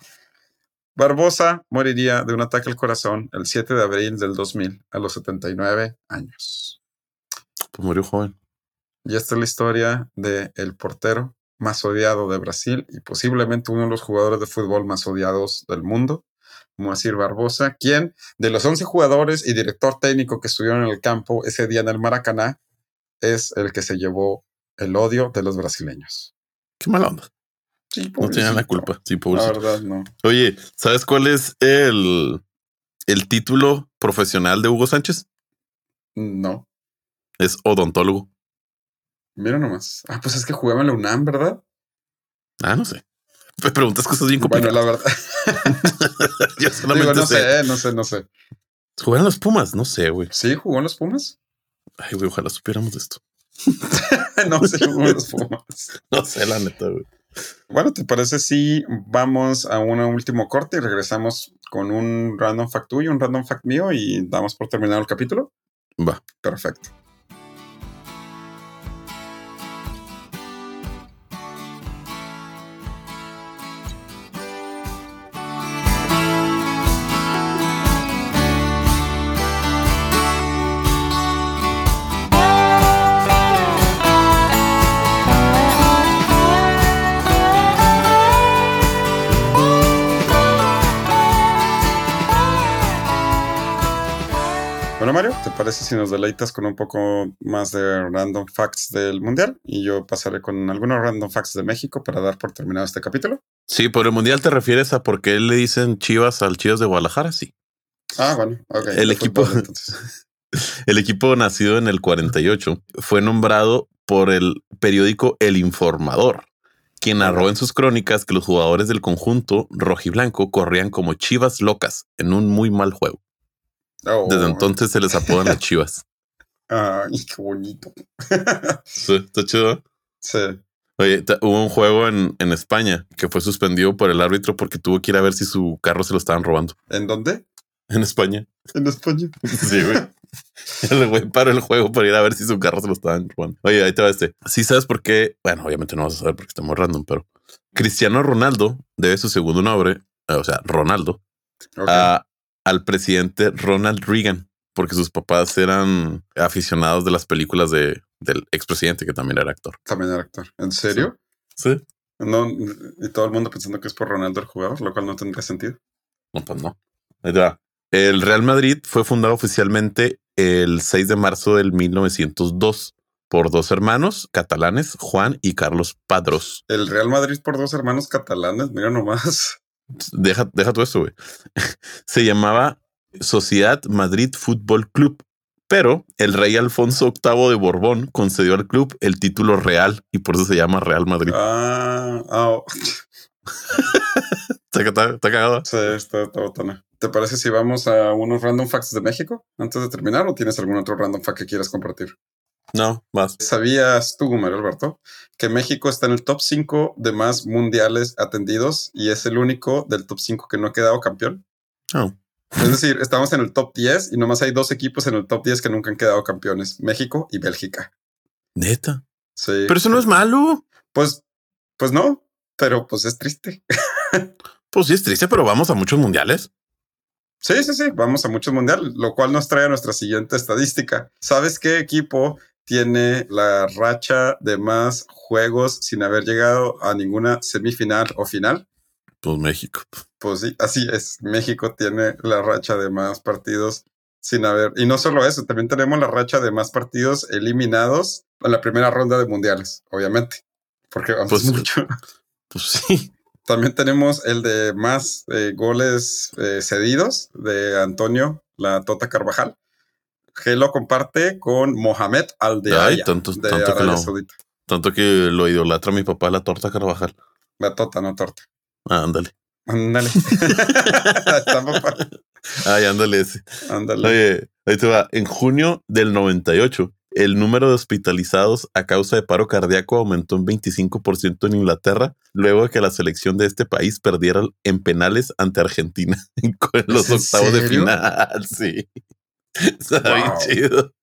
Barbosa moriría de un ataque al corazón el 7 de abril del 2000 a los 79 años.
Pues murió joven.
Y esta es la historia de el portero más odiado de Brasil y posiblemente uno de los jugadores de fútbol más odiados del mundo, Moacir Barbosa, quien de los 11 jugadores y director técnico que estuvieron en el campo ese día en el Maracaná, es el que se llevó el odio de los brasileños.
Qué mala onda.
Sí,
no tenían la culpa. Sí,
la verdad, no.
Oye, ¿sabes cuál es el, el título profesional de Hugo Sánchez?
No.
Es odontólogo.
Mira nomás. Ah, pues es que jugaba en la UNAM, ¿verdad?
Ah, no sé. Me preguntas cosas bien complicadas.
Bueno, la verdad. Yo solamente no sé. no sé, no sé.
¿Jugaron los Pumas? No sé, güey.
¿Sí? ¿Jugó en los Pumas?
Ay, güey, ojalá supiéramos de esto.
no sé, en los
no sé, la neta, güey.
Bueno, ¿te parece si vamos a un último corte y regresamos con un random fact tuyo, un random fact mío y damos por terminado el capítulo?
Va.
Perfecto. Parece si nos deleitas con un poco más de random facts del Mundial? Y yo pasaré con algunos random facts de México para dar por terminado este capítulo.
Sí, por el Mundial te refieres a por qué le dicen Chivas al Chivas de Guadalajara, sí.
Ah, bueno, ok.
El equipo, el equipo nacido en el 48 fue nombrado por el periódico El Informador quien narró en sus crónicas que los jugadores del conjunto rojiblanco corrían como chivas locas en un muy mal juego. Oh. Desde entonces se les apodan las chivas.
Ay, qué bonito.
sí, está chido.
Sí.
Oye, hubo un juego en, en, España que fue suspendido por el árbitro porque tuvo que ir a ver si su carro se lo estaban robando.
¿En dónde?
En España.
En España.
Sí, güey. el güey paró el juego para ir a ver si su carro se lo estaban robando. Oye, ahí te va este. Sí, sabes por qué. Bueno, obviamente no vas a saber porque estamos random, pero Cristiano Ronaldo debe su segundo nombre, eh, o sea, Ronaldo, al presidente Ronald Reagan, porque sus papás eran aficionados de las películas de, del expresidente, que también era actor.
También era actor. ¿En serio?
Sí.
No, y todo el mundo pensando que es por Ronaldo el jugador, lo cual no tendría sentido.
No, pues no. El Real Madrid fue fundado oficialmente el 6 de marzo del 1902 por dos hermanos catalanes, Juan y Carlos Padros.
El Real Madrid por dos hermanos catalanes, mira nomás.
Deja, deja todo esto, güey. Se llamaba Sociedad Madrid Fútbol Club, pero el rey Alfonso VIII de Borbón concedió al club el título real y por eso se llama Real Madrid.
Ah, ah.
¿Está, cagado?
Sí, está, está botana. ¿Te parece si vamos a unos random facts de México antes de terminar o tienes algún otro random fact que quieras compartir?
No, más.
¿Sabías tú, Mario Alberto, que México está en el top 5 de más mundiales atendidos y es el único del top 5 que no ha quedado campeón?
Oh.
Es decir, estamos en el top 10 y nomás hay dos equipos en el top 10 que nunca han quedado campeones, México y Bélgica.
Neta.
Sí.
Pero eso no es malo.
Pues, pues no, pero pues es triste.
pues sí, es triste, pero vamos a muchos mundiales.
Sí, sí, sí, vamos a muchos mundiales, lo cual nos trae a nuestra siguiente estadística. ¿Sabes qué equipo tiene la racha de más juegos sin haber llegado a ninguna semifinal o final?
Pues México.
Pues sí, así es. México tiene la racha de más partidos sin haber. Y no solo eso, también tenemos la racha de más partidos eliminados en la primera ronda de mundiales, obviamente. Porque vamos pues, mucho.
Pues sí.
También tenemos el de más eh, goles eh, cedidos de Antonio La Tota Carvajal, que lo comparte con Mohamed Al de
tanto, de tanto que lo, Tanto que lo idolatra mi papá, La Torta Carvajal.
La Tota, no Torta.
Ah, ándale.
Ándale.
Ay, ándale ese.
Ándale.
Oye, ahí te va. En junio del 98, el número de hospitalizados a causa de paro cardíaco aumentó un 25% en Inglaterra, luego de que la selección de este país perdiera en penales ante Argentina en los octavos de final. Sí. Está bien chido.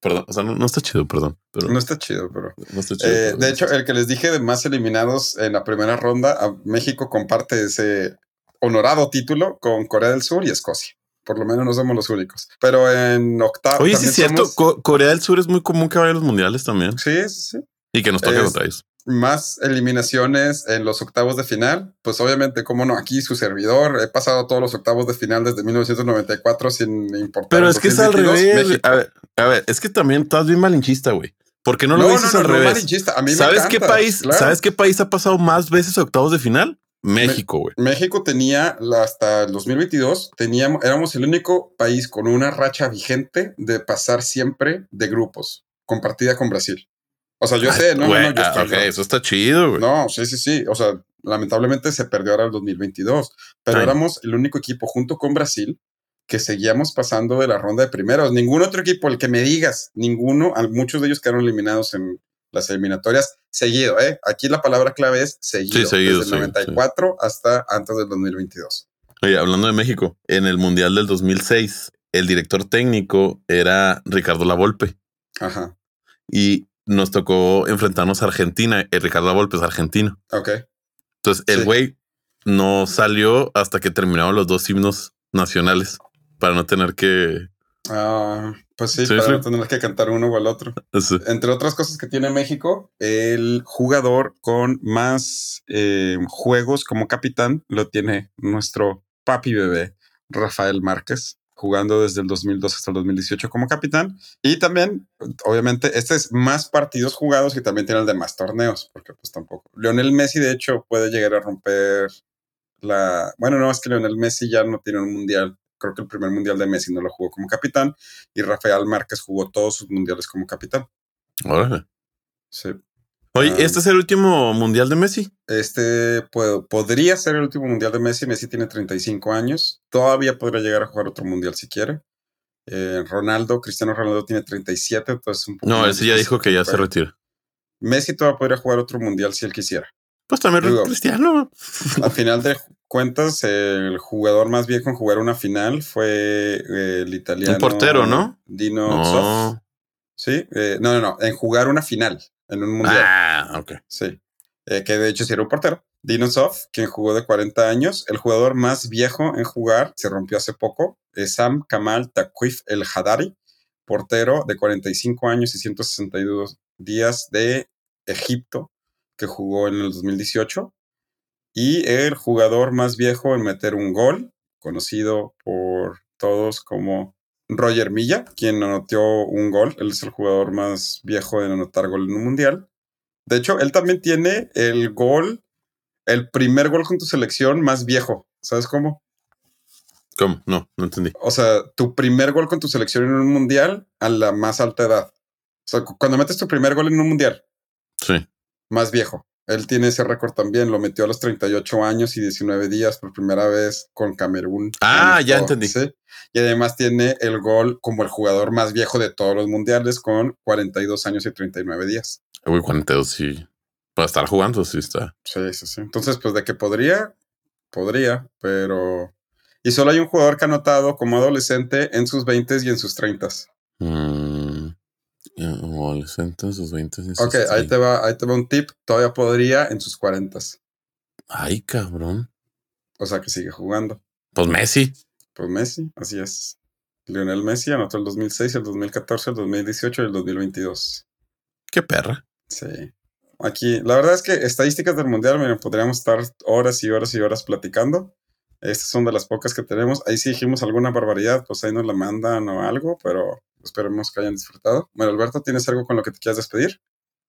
Perdón, o sea, no, está chido, perdón. Pero
no está chido, pero.
No está chido,
eh, de hecho, el que les dije de más eliminados en la primera ronda, a México comparte ese honorado título con Corea del Sur y Escocia por lo menos no somos los únicos. Pero en octavo.
Oye, sí es cierto, Corea del Sur es muy común que vaya a los mundiales también.
Sí, sí.
Y que nos toque contra ellos.
Más eliminaciones en los octavos de final. Pues obviamente, como no, aquí su servidor, he pasado todos los octavos de final desde 1994 sin importar.
Pero es que es al revés. A ver, a ver, es que también estás bien malinchista, güey. ¿Por qué no lo dices al revés?
A mí
¿Sabes qué país? ¿Sabes qué país ha pasado más veces octavos de final? México, güey.
México tenía hasta el 2022, teníamos, éramos el único país con una racha vigente de pasar siempre de grupos, compartida con Brasil. O sea, yo sé, no, no, no, yo
ah, eso está chido, güey.
No, sí, sí, sí. O sea, lamentablemente se perdió ahora el 2022, pero éramos el único equipo junto con Brasil que seguíamos pasando de la ronda de primeros. Ningún otro equipo, el que me digas, ninguno, muchos de ellos quedaron eliminados en las eliminatorias seguido, ¿eh? Aquí la palabra clave es seguido.
Sí, seguido
desde el 94 hasta antes del 2022.
Oye, hablando de México, en el Mundial del 2006, el director técnico era Ricardo Lavolpe.
Ajá.
Y nos tocó enfrentarnos a Argentina. El eh, Ricardo Lavolpe es argentino.
Ok.
Entonces, el güey no salió hasta que terminaron los dos himnos nacionales para no tener que
Ah, pues sí, para no tener que cantar uno o el otro. Entre otras cosas que tiene México, el jugador con más eh, juegos como capitán lo tiene nuestro papi bebé, Rafael Márquez, jugando desde el 2002 hasta el 2018 como capitán. Y también, obviamente, este es más partidos jugados y también tiene el de más torneos, porque pues tampoco. Lionel Messi, de hecho, puede llegar a romper la... Bueno, no, es que Lionel Messi ya no tiene un mundial creo que el primer mundial de Messi no lo jugó como capitán y Rafael Márquez jugó todos sus mundiales como capitán.
Órale.
Sí.
Oye, ah, ¿este es el último mundial de Messi?
Este podría ser el último mundial de Messi. Messi tiene 35 años. Todavía podría llegar a jugar otro mundial si quiere. Eh, Ronaldo, Cristiano Ronaldo tiene 37, entonces un
poco No, ese ya dijo que ya se retira.
Messi todavía podría jugar otro mundial si él quisiera.
Pues también Cristiano.
Al final de cuentas, el jugador más viejo en jugar una final fue eh, el italiano.
Un portero, ¿no?
Dino no. Sí, eh, no, no, no, en jugar una final en un mundial.
Ah, ok.
Sí, que de hecho sí era un portero. Dinosov, quien jugó de 40 años, el jugador más viejo en jugar, se rompió hace poco, es Sam Kamal Takwif El Hadari, portero de 45 años y 162 días de Egipto, que jugó en el 2018, y el jugador más viejo en meter un gol, conocido por todos como Roger Milla, quien anotó un gol, él es el jugador más viejo en anotar gol en un mundial. De hecho, él también tiene el gol el primer gol con tu selección más viejo. ¿Sabes cómo?
¿Cómo? No, no entendí.
O sea, tu primer gol con tu selección en un mundial a la más alta edad. O sea, cuando metes tu primer gol en un mundial.
Sí.
Más viejo. Él tiene ese récord también. Lo metió a los 38 años y 19 días por primera vez con Camerún.
Ah, ya entendí.
Y además tiene el gol como el jugador más viejo de todos los mundiales con 42 años y 39 días.
Uy, 42, sí. Para estar jugando, sí está.
Sí, sí, sí. Entonces, pues de que podría, podría, pero. Y solo hay un jugador que ha anotado como adolescente en sus 20 y en sus 30.
Mm, adolescente en sus 20 y en
sus Ok, ahí te, va, ahí te va un tip. Todavía podría en sus 40.
Ay, cabrón.
O sea que sigue jugando.
Pues Messi.
Pues Messi, así es. Lionel Messi anotó el 2006, el 2014, el 2018 y el 2022.
Qué perra.
Sí. Aquí, la verdad es que estadísticas del mundial, miren, podríamos estar horas y horas y horas platicando. Estas son de las pocas que tenemos. Ahí sí dijimos alguna barbaridad, pues ahí nos la mandan o algo, pero esperemos que hayan disfrutado. Bueno, Alberto, ¿tienes algo con lo que te quieras despedir?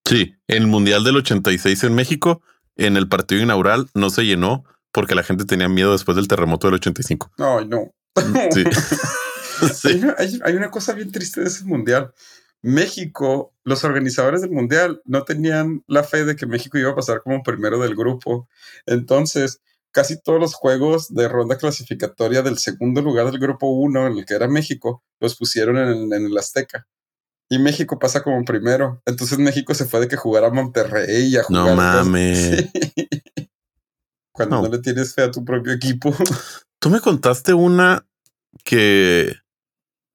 Sí, el Mundial del 86 en México, en el partido inaugural, no se llenó porque la gente tenía miedo después del terremoto del 85.
Ay, no. Sí. hay, una cosa bien triste de ese Mundial. México, los organizadores del Mundial no tenían la fe de que México iba a pasar como primero del grupo. Entonces, casi todos los juegos de ronda clasificatoria del segundo lugar del grupo 1, en el que era México, los pusieron en, el Azteca. Y México pasa como primero. Entonces México se fue de que jugara a Monterrey y a jugar.
No mames.
Cuando no. no le tienes fe a tu propio equipo.
Tú me contaste una que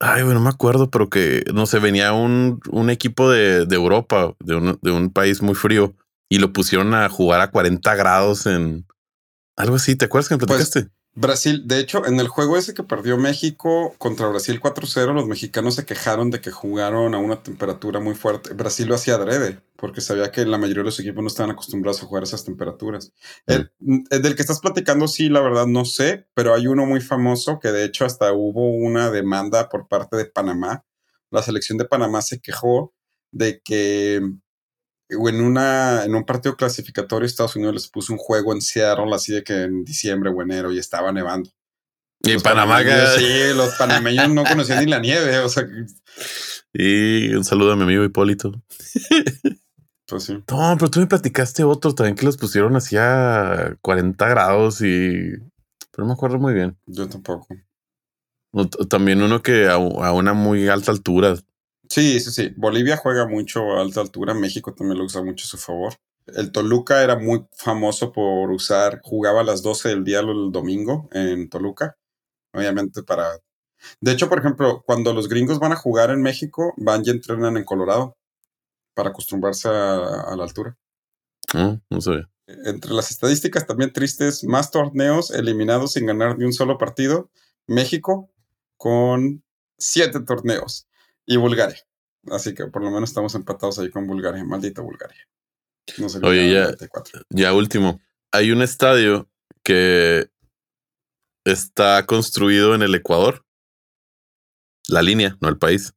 Ay, bueno, no me acuerdo, pero que no sé, venía un, un equipo de, de Europa, de un, de un, país muy frío, y lo pusieron a jugar a 40 grados en algo así. ¿Te acuerdas que me pues, platicaste?
Brasil, de hecho, en el juego ese que perdió México contra Brasil 4-0, los mexicanos se quejaron de que jugaron a una temperatura muy fuerte. Brasil lo hacía adrede, porque sabía que la mayoría de los equipos no estaban acostumbrados a jugar a esas temperaturas. El, del que estás platicando, sí, la verdad no sé, pero hay uno muy famoso que de hecho hasta hubo una demanda por parte de Panamá. La selección de Panamá se quejó de que en, una, en un partido clasificatorio Estados Unidos les puso un juego en Seattle así de que en diciembre o enero y estaba nevando.
Y en Panamá,
sí, los panameños no conocían ni la nieve, o sea.
Y un saludo a mi amigo Hipólito.
Pues sí.
No, pero tú me platicaste otro también que los pusieron así a 40 grados y. Pero no me acuerdo muy bien.
Yo tampoco.
También uno que a, a una muy alta altura
Sí, sí, sí. Bolivia juega mucho a alta altura, México también lo usa mucho a su favor. El Toluca era muy famoso por usar, jugaba a las 12 del día el domingo en Toluca, obviamente para... De hecho, por ejemplo, cuando los gringos van a jugar en México, van y entrenan en Colorado para acostumbrarse a, la altura.
Ah, no sé.
Entre las estadísticas también tristes, más torneos eliminados sin ganar ni un solo partido, México con siete torneos y Bulgaria. Así que por lo menos estamos empatados ahí con Bulgaria. Maldita Bulgaria.
Oye, ya, ya último. Hay un estadio que está construido en el Ecuador. La línea, no el país.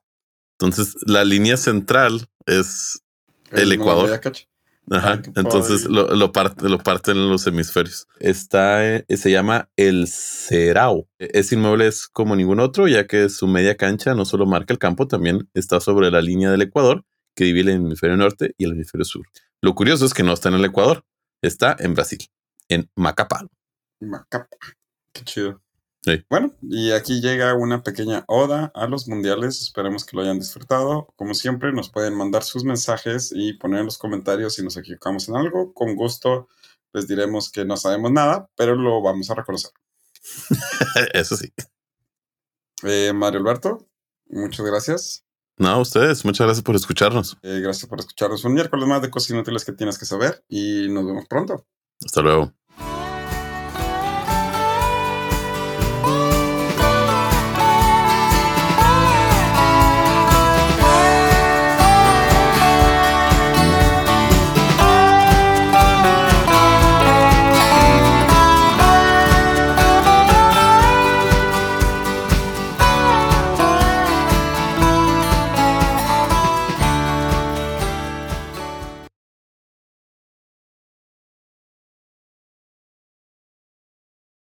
Entonces, la línea central es el, Ecuador. Ajá. Entonces lo, lo, parte, lo parten en los hemisferios. Está, eh, se llama el Cerao. Ese inmueble es como ningún otro, ya que su media cancha no solo marca el campo, también está sobre la línea del Ecuador, que divide el hemisferio norte y el hemisferio sur. Lo curioso es que no está en el Ecuador, está en Brasil, en Macapá.
Macapá, qué chido. Bueno, y aquí llega una pequeña oda a los mundiales. Esperemos que lo hayan disfrutado. Como siempre, nos pueden mandar sus mensajes y poner en los comentarios si nos equivocamos en algo. Con gusto les diremos que no sabemos nada, pero lo vamos a reconocer.
Eso sí.
Eh, Mario Alberto, muchas gracias.
No, ustedes, muchas gracias por escucharnos.
Eh, gracias por escucharnos. Un miércoles más de cosas inútiles que tienes que saber y nos vemos pronto.
Hasta luego.